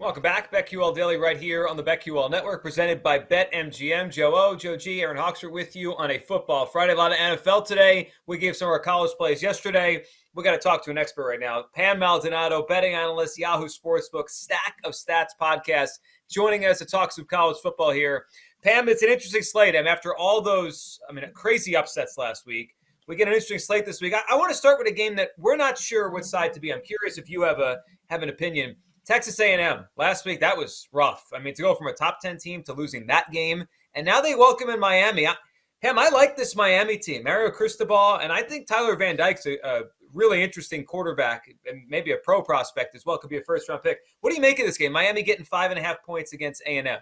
Welcome back, BetQL Daily, right here on the BetQL Network, presented by BetMGM. Joe O, Joe G, Aaron Hawksworth with you on a football Friday. A lot of NFL today. We gave some of our college plays yesterday. We got to talk to an expert right now. Pam Maldonado, betting analyst, Yahoo Sportsbook, Stack of Stats podcast, joining us to talk some college football here. Pam, it's an interesting slate. And after all those, I mean, crazy upsets last week, we get an interesting slate this week. I, I want to start with a game that we're not sure what side to be. I'm curious if you have a have an opinion. Texas A&M last week that was rough. I mean, to go from a top ten team to losing that game, and now they welcome in Miami. I, Pam, I like this Miami team, Mario Cristobal, and I think Tyler Van Dyke's a, a really interesting quarterback and maybe a pro prospect as well. Could be a first round pick. What do you make of this game? Miami getting five and a half points against A&M.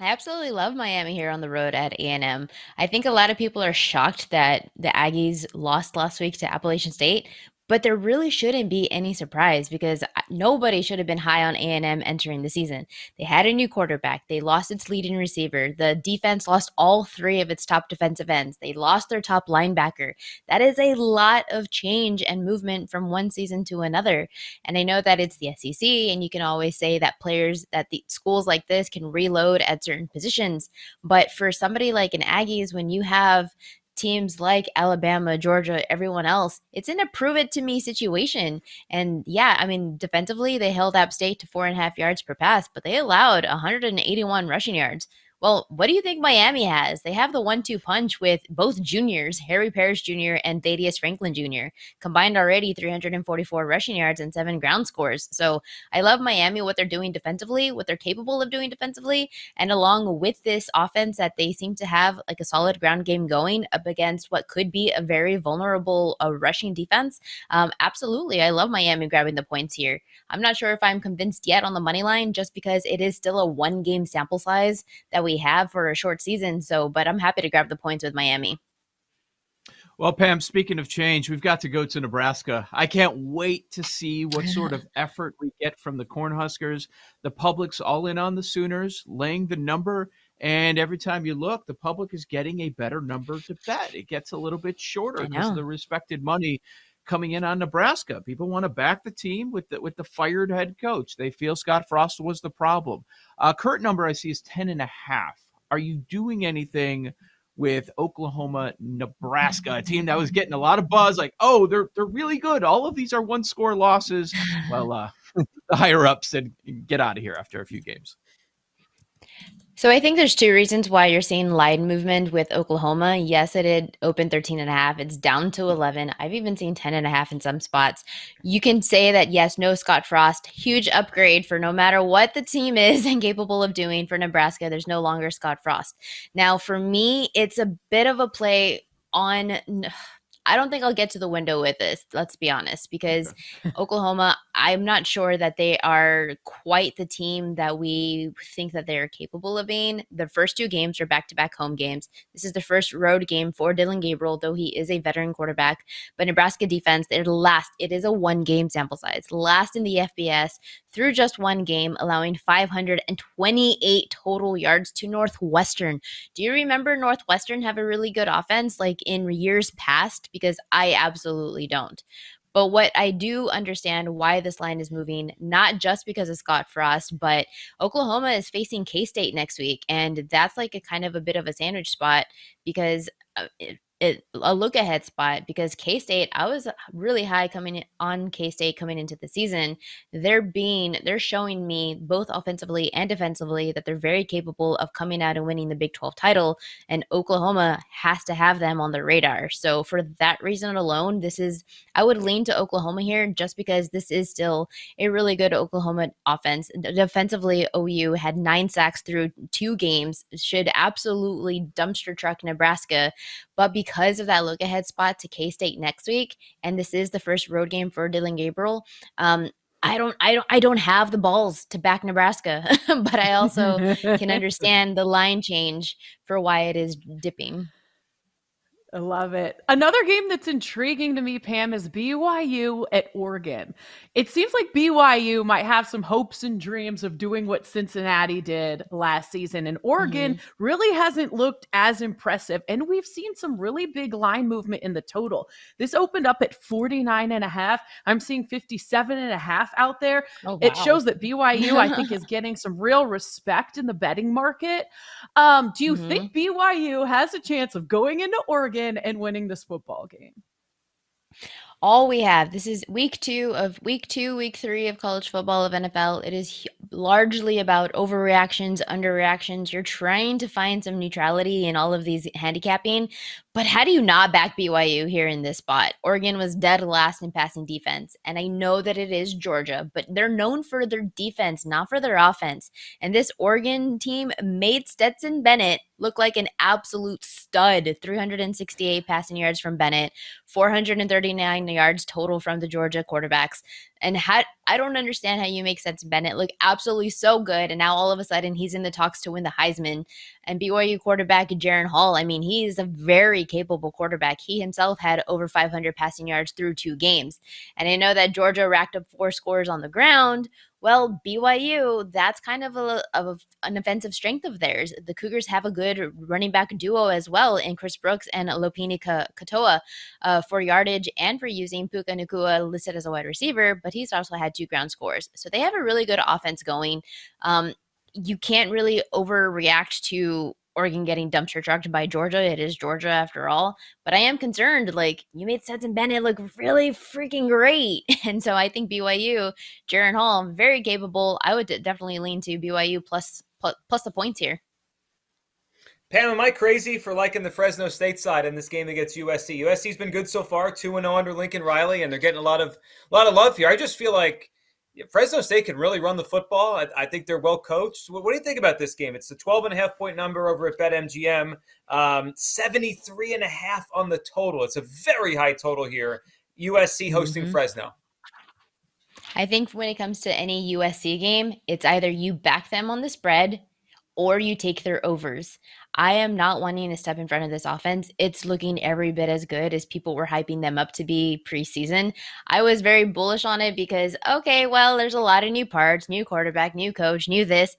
I absolutely love Miami here on the road at A&M. I think a lot of people are shocked that the Aggies lost last week to Appalachian State, but there really shouldn't be any surprise because uh, nobody should have been high on A&M entering the season. They had a new quarterback. They lost its leading receiver. The defense lost all three of its top defensive ends. They lost their top linebacker. That is a lot of change and movement from one season to another. And I know that it's the SEC and you can always say that players that the schools like this can reload at certain positions, but for somebody like an Aggies when you have teams like Alabama, Georgia, everyone else, it's in a prove it to me situation. And yeah, I mean, defensively, they held App State to four and a half yards per pass, but they allowed 181 rushing yards. Well, what do you think Miami has? They have the one two punch with both juniors, Harry Parrish Jr. and Thaddeus Franklin Jr., combined already 344 rushing yards and seven ground scores. So I love Miami, what they're doing defensively, what they're capable of doing defensively. And along with this offense that they seem to have like a solid ground game going up against what could be a very vulnerable uh, rushing defense. Um, absolutely. I love Miami grabbing the points here. I'm not sure if I'm convinced yet on the money line just because it is still a one game sample size that have for a short season. So, but I'm happy to grab the points with Miami. Well, Pam, speaking of change, we've got to go to Nebraska. I can't wait to see what sort of effort we get from the Cornhuskers. The public's all in on the Sooners, laying the number. And every time you look, the public is getting a better number to bet. It gets a little bit shorter because the respected money coming in on Nebraska. People want to back the team with the, with the fired head coach. They feel Scott Frost was the problem. Uh, current number I see is 10 and a half. Are you doing anything with Oklahoma, Nebraska, a team that was getting a lot of buzz like, "Oh, they're they're really good. All of these are one score losses." Well, uh, the higher ups said, "Get out of here after a few games." So I think there's two reasons why you're seeing line movement with Oklahoma. Yes, it had opened 13 and a half. It's down to 11. I've even seen 10 and a half in some spots. You can say that yes, no Scott Frost, huge upgrade for no matter what the team is and capable of doing for Nebraska. There's no longer Scott Frost. Now, for me, it's a bit of a play on I don't think I'll get to the window with this, let's be honest, because Oklahoma, I'm not sure that they are quite the team that we think that they are capable of being. The first two games are back to back home games. This is the first road game for Dillon Gabriel, though he is a veteran quarterback. But Nebraska defense, they're last. It is a one game sample size, last in the FBS through just one game, allowing 528 total yards to Northwestern. Do you remember Northwestern have a really good offense like in years past? Because I absolutely don't. But what I do understand why this line is moving, not just because of Scott Frost, but Oklahoma is facing K State next week. And that's like a kind of a bit of a sandwich spot because uh, it, a look ahead spot because K State, I was really high coming in, on K State coming into the season. They're being, they're showing me both offensively and defensively that they're very capable of coming out and winning the Big 12 title. And Oklahoma has to have them on the radar. So for that reason alone, this is, I would lean to Oklahoma here just because this is still a really good Oklahoma offense. Defensively, OU had nine sacks through two games, should absolutely dumpster truck Nebraska. But because because of that look ahead spot to K State next week, and this is the first road game for Dillon Gabriel. Um, I don't, I don't, I don't have the balls to back Nebraska, but I also can understand the line change for why it is dipping. I love it. Another game that's intriguing to me, Pam, is BYU at Oregon. It seems like BYU might have some hopes and dreams of doing what Cincinnati did last season. And Oregon mm-hmm. really hasn't looked as impressive. And we've seen some really big line movement in the total. This opened up at 49 and a half. I'm seeing 57 and a half out there. Oh, wow. It shows that BYU, I think, is getting some real respect in the betting market. Um, do you mm-hmm. think BYU has a chance of going into Oregon? And winning this football game all we have. This is week two of week two, week three of college football of NFL. It is largely about overreactions, underreactions. You're trying to find some neutrality in all of these handicapping, but how do you not back BYU here in this spot? Oregon was dead last in passing defense, and I know that it is Georgia, but they're known for their defense, not for their offense. And this Oregon team made Stetson Bennett look like an absolute stud 368 passing yards from Bennett, 439 yards total from the Georgia quarterbacks. And how, I don't understand how you make Stetson Bennett look absolutely so good. And now all of a sudden he's in the talks to win the Heisman. And BYU quarterback Jaren Hall, I mean, he's a very capable quarterback. He himself had over 500 passing yards through two games. And I know that Georgia racked up four scores on the ground, well, BYU, that's kind of a of an offensive strength of theirs. The Cougars have a good running back duo as well in Chris Brooks and Lopini Katoa uh, for yardage and for using Puka Nacua listed as a wide receiver, but he's also had two ground scores. So they have a really good offense going. Um, you can't really overreact to Oregon getting dumpster trucked by Georgia. It is Georgia after all. But I am concerned. Like you made Stetson Bennett look really freaking great, and so I think BYU, Jaren Hall, very capable. I would definitely lean to BYU plus plus, plus the points here. Pam, am I crazy for liking the Fresno State side in this game against USC? USC's been good so far, two and zero oh under Lincoln Riley, and they're getting a lot of a lot of love here. I just feel like Fresno State can really run the football. I, I think they're well coached. What, what, do you think about this game? It's a 12 and a half point number over at BetMGM, um, 73 and a half on the total. It's a very high total here. USC hosting mm-hmm. Fresno. I think when it comes to any USC game, it's either you back them on the spread or you take their overs. I am not wanting to step in front of this offense. It's looking every bit as good as people were hyping them up to be preseason. I was very bullish on it because, okay, well, there's a lot of new parts, new quarterback, new coach, new this.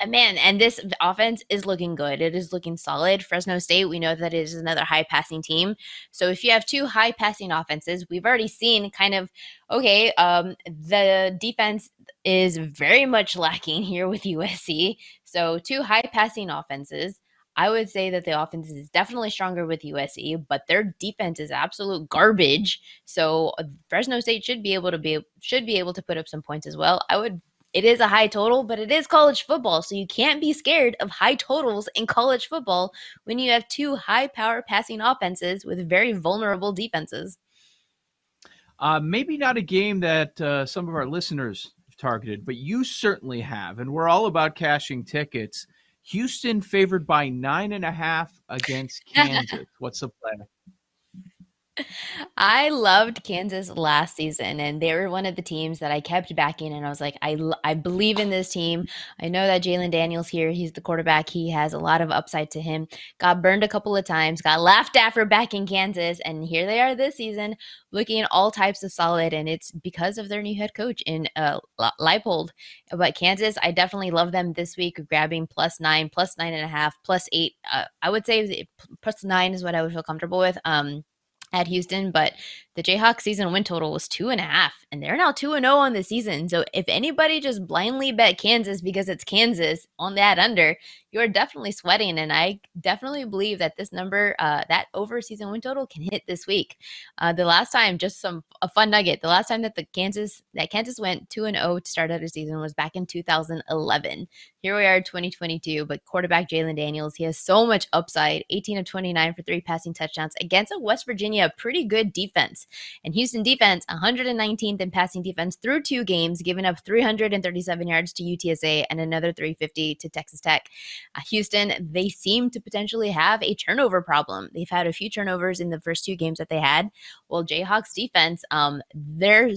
Uh, man, and this offense is looking good. It is looking solid. Fresno State, we know that it is another high passing team. So if you have two high passing offenses, we've already seen kind of okay, um, the defense is very much lacking here with USC. So two high passing offenses. I would say that the offense is definitely stronger with USC, but their defense is absolute garbage. So uh, Fresno State should be able to be should be able to put up some points as well. I would it is a high total, but it is college football. So you can't be scared of high totals in college football when you have two high power passing offenses with very vulnerable defenses. Uh, maybe not a game that uh, some of our listeners targeted, but you certainly have. And we're all about cashing tickets. Houston favored by nine and a half against Kansas. What's the play? I loved Kansas last season, and they were one of the teams that I kept backing. And I was like, I, I believe in this team. I know that Jalon Daniels here, he's the quarterback. He has a lot of upside to him. Got burned a couple of times, got laughed at for back in Kansas, and here they are this season, looking all types of solid. And it's because of their new head coach in uh, Leipold. But Kansas, I definitely love them this week, grabbing plus nine, plus nine and a half, plus eight. Uh, I would say plus nine is what I would feel comfortable with. Um, at Houston, but the Jayhawks season win total was two and a half, and they're now two and zero oh on the season. So if anybody just blindly bet Kansas because it's Kansas on that under, you are definitely sweating. And I definitely believe that this number, uh, that over season win total, can hit this week. Uh, the last time, just some a fun nugget. The last time that the Kansas that Kansas went two and zero oh to start out a season was back in 2011. Here we are, 2022. But quarterback Jalon Daniels, he has so much upside. 18 of 29 for three passing touchdowns against a West Virginia pretty good defense. And Houston defense, 119th in passing defense through two games, giving up 337 yards to UTSA and another 350 to Texas Tech. Uh, Houston, they seem to potentially have a turnover problem. They've had a few turnovers in the first two games that they had. Well, Jayhawks defense, um, they're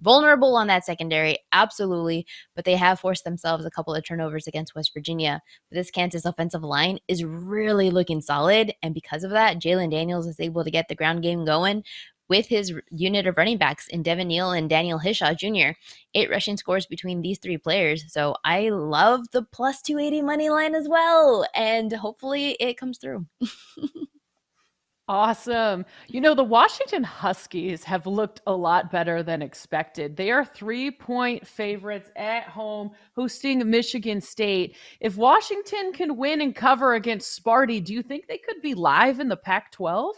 vulnerable on that secondary, absolutely, but they have forced themselves a couple of turnovers against West Virginia. But this Kansas offensive line is really looking solid, and because of that, Jalon Daniels is able to get the ground game going with his unit of running backs in Devin Neal and Daniel Hishaw Jr. Eight rushing scores between these three players. So I love the plus 280 money line as well. And hopefully it comes through. Awesome. You know, the Washington Huskies have looked a lot better than expected. They are three point favorites at home hosting Michigan State. If Washington can win and cover against Sparty, do you think they could be live in the Pac 12?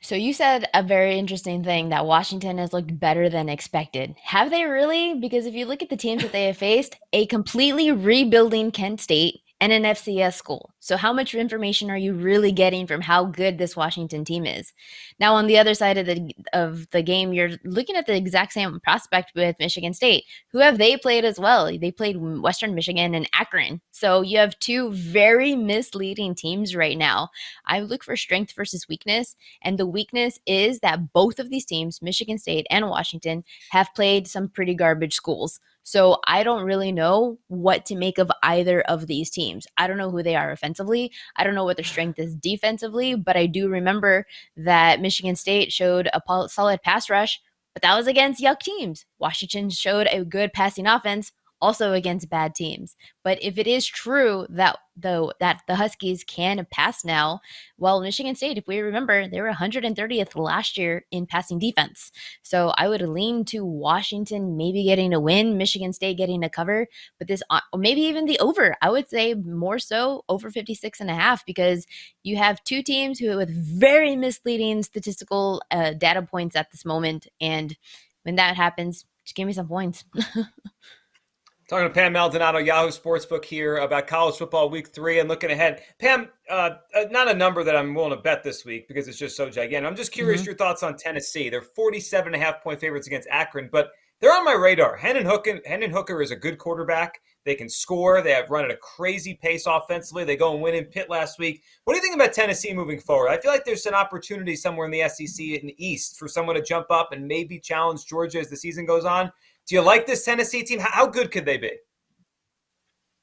So you said a very interesting thing that Washington has looked better than expected. Have they really? Because if you look at the teams that they have faced, a completely rebuilding Kent State and an FCS school. So, how much information are you really getting from how good this Washington team is? Now, on the other side of the of the game, you're looking at the exact same prospect with Michigan State. Who have they played as well? They played Western Michigan and Akron. So you have two very misleading teams right now. I look for strength versus weakness, and the weakness is that both of these teams, Michigan State and Washington, have played some pretty garbage schools. So I don't really know what to make of either of these teams. I don't know who they are offensively. I don't know what their strength is defensively, but I do remember that Michigan State showed a solid pass rush, but that was against yuck teams. Washington showed a good passing offense, also against bad teams. But if it is true that though that the Huskies can pass now, well, Michigan State, if we remember, they were 130th last year in passing defense. So I would lean to Washington maybe getting a win, Michigan State getting a cover, but this uh, maybe even the over. I would say more so over 56 and a half because you have two teams who with very misleading statistical uh, data points at this moment and when that happens, just give me some points. Talking to Pam Maldonado, Yahoo Sportsbook here about college football week three and looking ahead. Pam, uh, uh, not a number that I'm willing to bet this week because it's just so gigantic. I'm just curious mm-hmm. your thoughts on Tennessee. They're 47 and a half point favorites against Akron, but they're on my radar. Hendon Hooker, Hendon Hooker is a good quarterback. They can score. They have run at a crazy pace offensively. They go and win in Pitt last week. What do you think about Tennessee moving forward? I feel like there's an opportunity somewhere in the SEC in the East for someone to jump up and maybe challenge Georgia as the season goes on. Do you like this Tennessee team? How good could they be?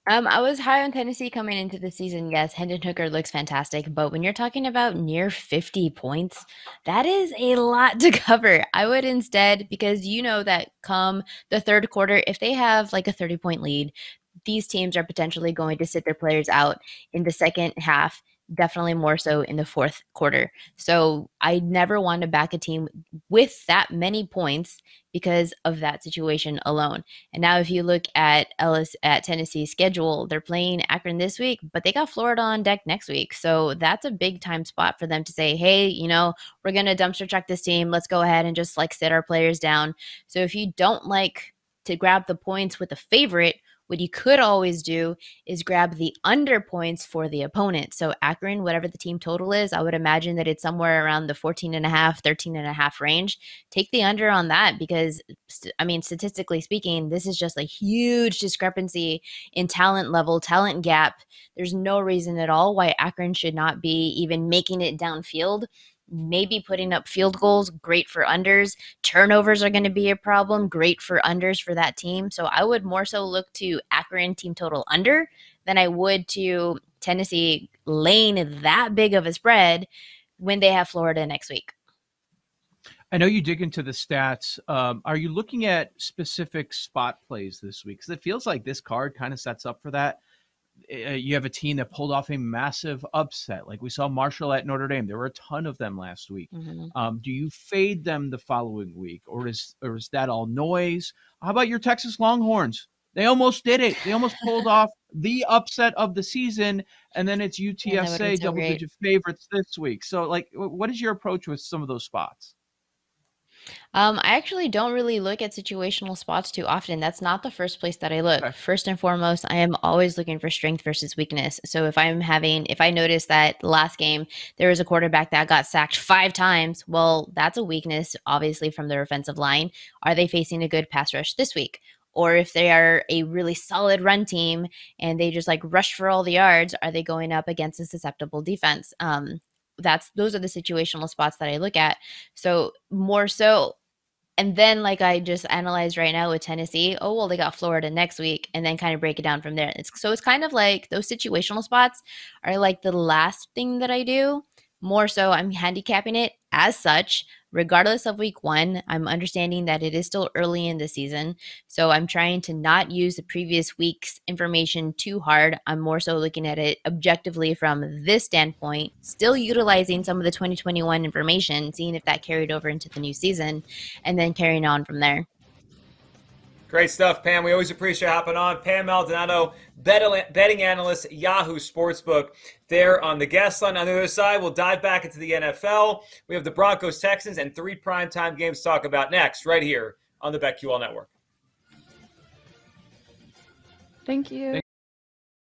Um, I was high on Tennessee coming into the season. Yes, Hendon Hooker looks fantastic, but when you're talking about near 50 points, that is a lot to cover. I would instead, because you know that come the third quarter, if they have like a 30 point lead, these teams are potentially going to sit their players out in the second half definitely more so in the fourth quarter. So I never want to back a team with that many points because of that situation alone. And now if you look at Ellis at Tennessee's schedule, they're playing Akron this week, but they got Florida on deck next week. So that's a big time spot for them to say, "Hey, you know, we're going to dumpster truck this team. Let's go ahead and just like sit our players down." So if you don't like to grab the points with a favorite, what you could always do is grab the under points for the opponent. So Akron, whatever the team total is, I would imagine that it's somewhere around the 14 and a half, 13 and a half range. Take the under on that because I mean, statistically speaking, this is just a huge discrepancy in talent level, talent gap. There's no reason at all why Akron should not be even making it downfield maybe putting up field goals, great for unders. Turnovers are going to be a problem, great for unders for that team. So I would more so look to Akron team total under than I would to Tennessee laying that big of a spread when they have Florida next week. I know you dig into the stats. Um, are you looking at specific spot plays this week? Because it feels like this card kind of sets up for that. Uh, you have a team that pulled off a massive upset. Like we saw Marshall at Notre Dame. There were a ton of them last week. Mm-hmm. Um, do you fade them the following week, or is or is that all noise? How about your Texas Longhorns? They almost did it. They almost pulled off the upset of the season, and then it's UTSA double digit favorites this week. So, like, what is your approach with some of those spots? Um, I actually don't really look at situational spots too often. That's not the first place that I look. Okay. First and foremost, I am always looking for strength versus weakness. So if I'm having, if I notice that last game there was a quarterback that got sacked five times, well, that's a weakness, obviously, from their offensive line. Are they facing a good pass rush this week? or if they are a really solid run team and they just like rush for all the yards, are they going up against a susceptible defense? Um, that's those are the situational spots that I look at. So more so and then like I just analyzed right now with Tennessee, oh well they got Florida next week and then kind of break it down from there. It's so it's kind of like those situational spots are like the last thing that I do. More so I'm handicapping it as such, regardless of week one, I'm understanding that it is still early in the season. So I'm trying to not use the previous week's information too hard. I'm more so looking at it objectively from this standpoint, still utilizing some of the 2021 information, seeing if that carried over into the new season, and then carrying on from there. Great stuff, Pam. We always appreciate hopping on. Pam Maldonado, betting analyst, Yahoo Sportsbook. There on the guest line. On the other side, we'll dive back into the NFL. We have the Broncos, Texans, and three primetime games to talk about next, right here on the BetQL Network. Thank you.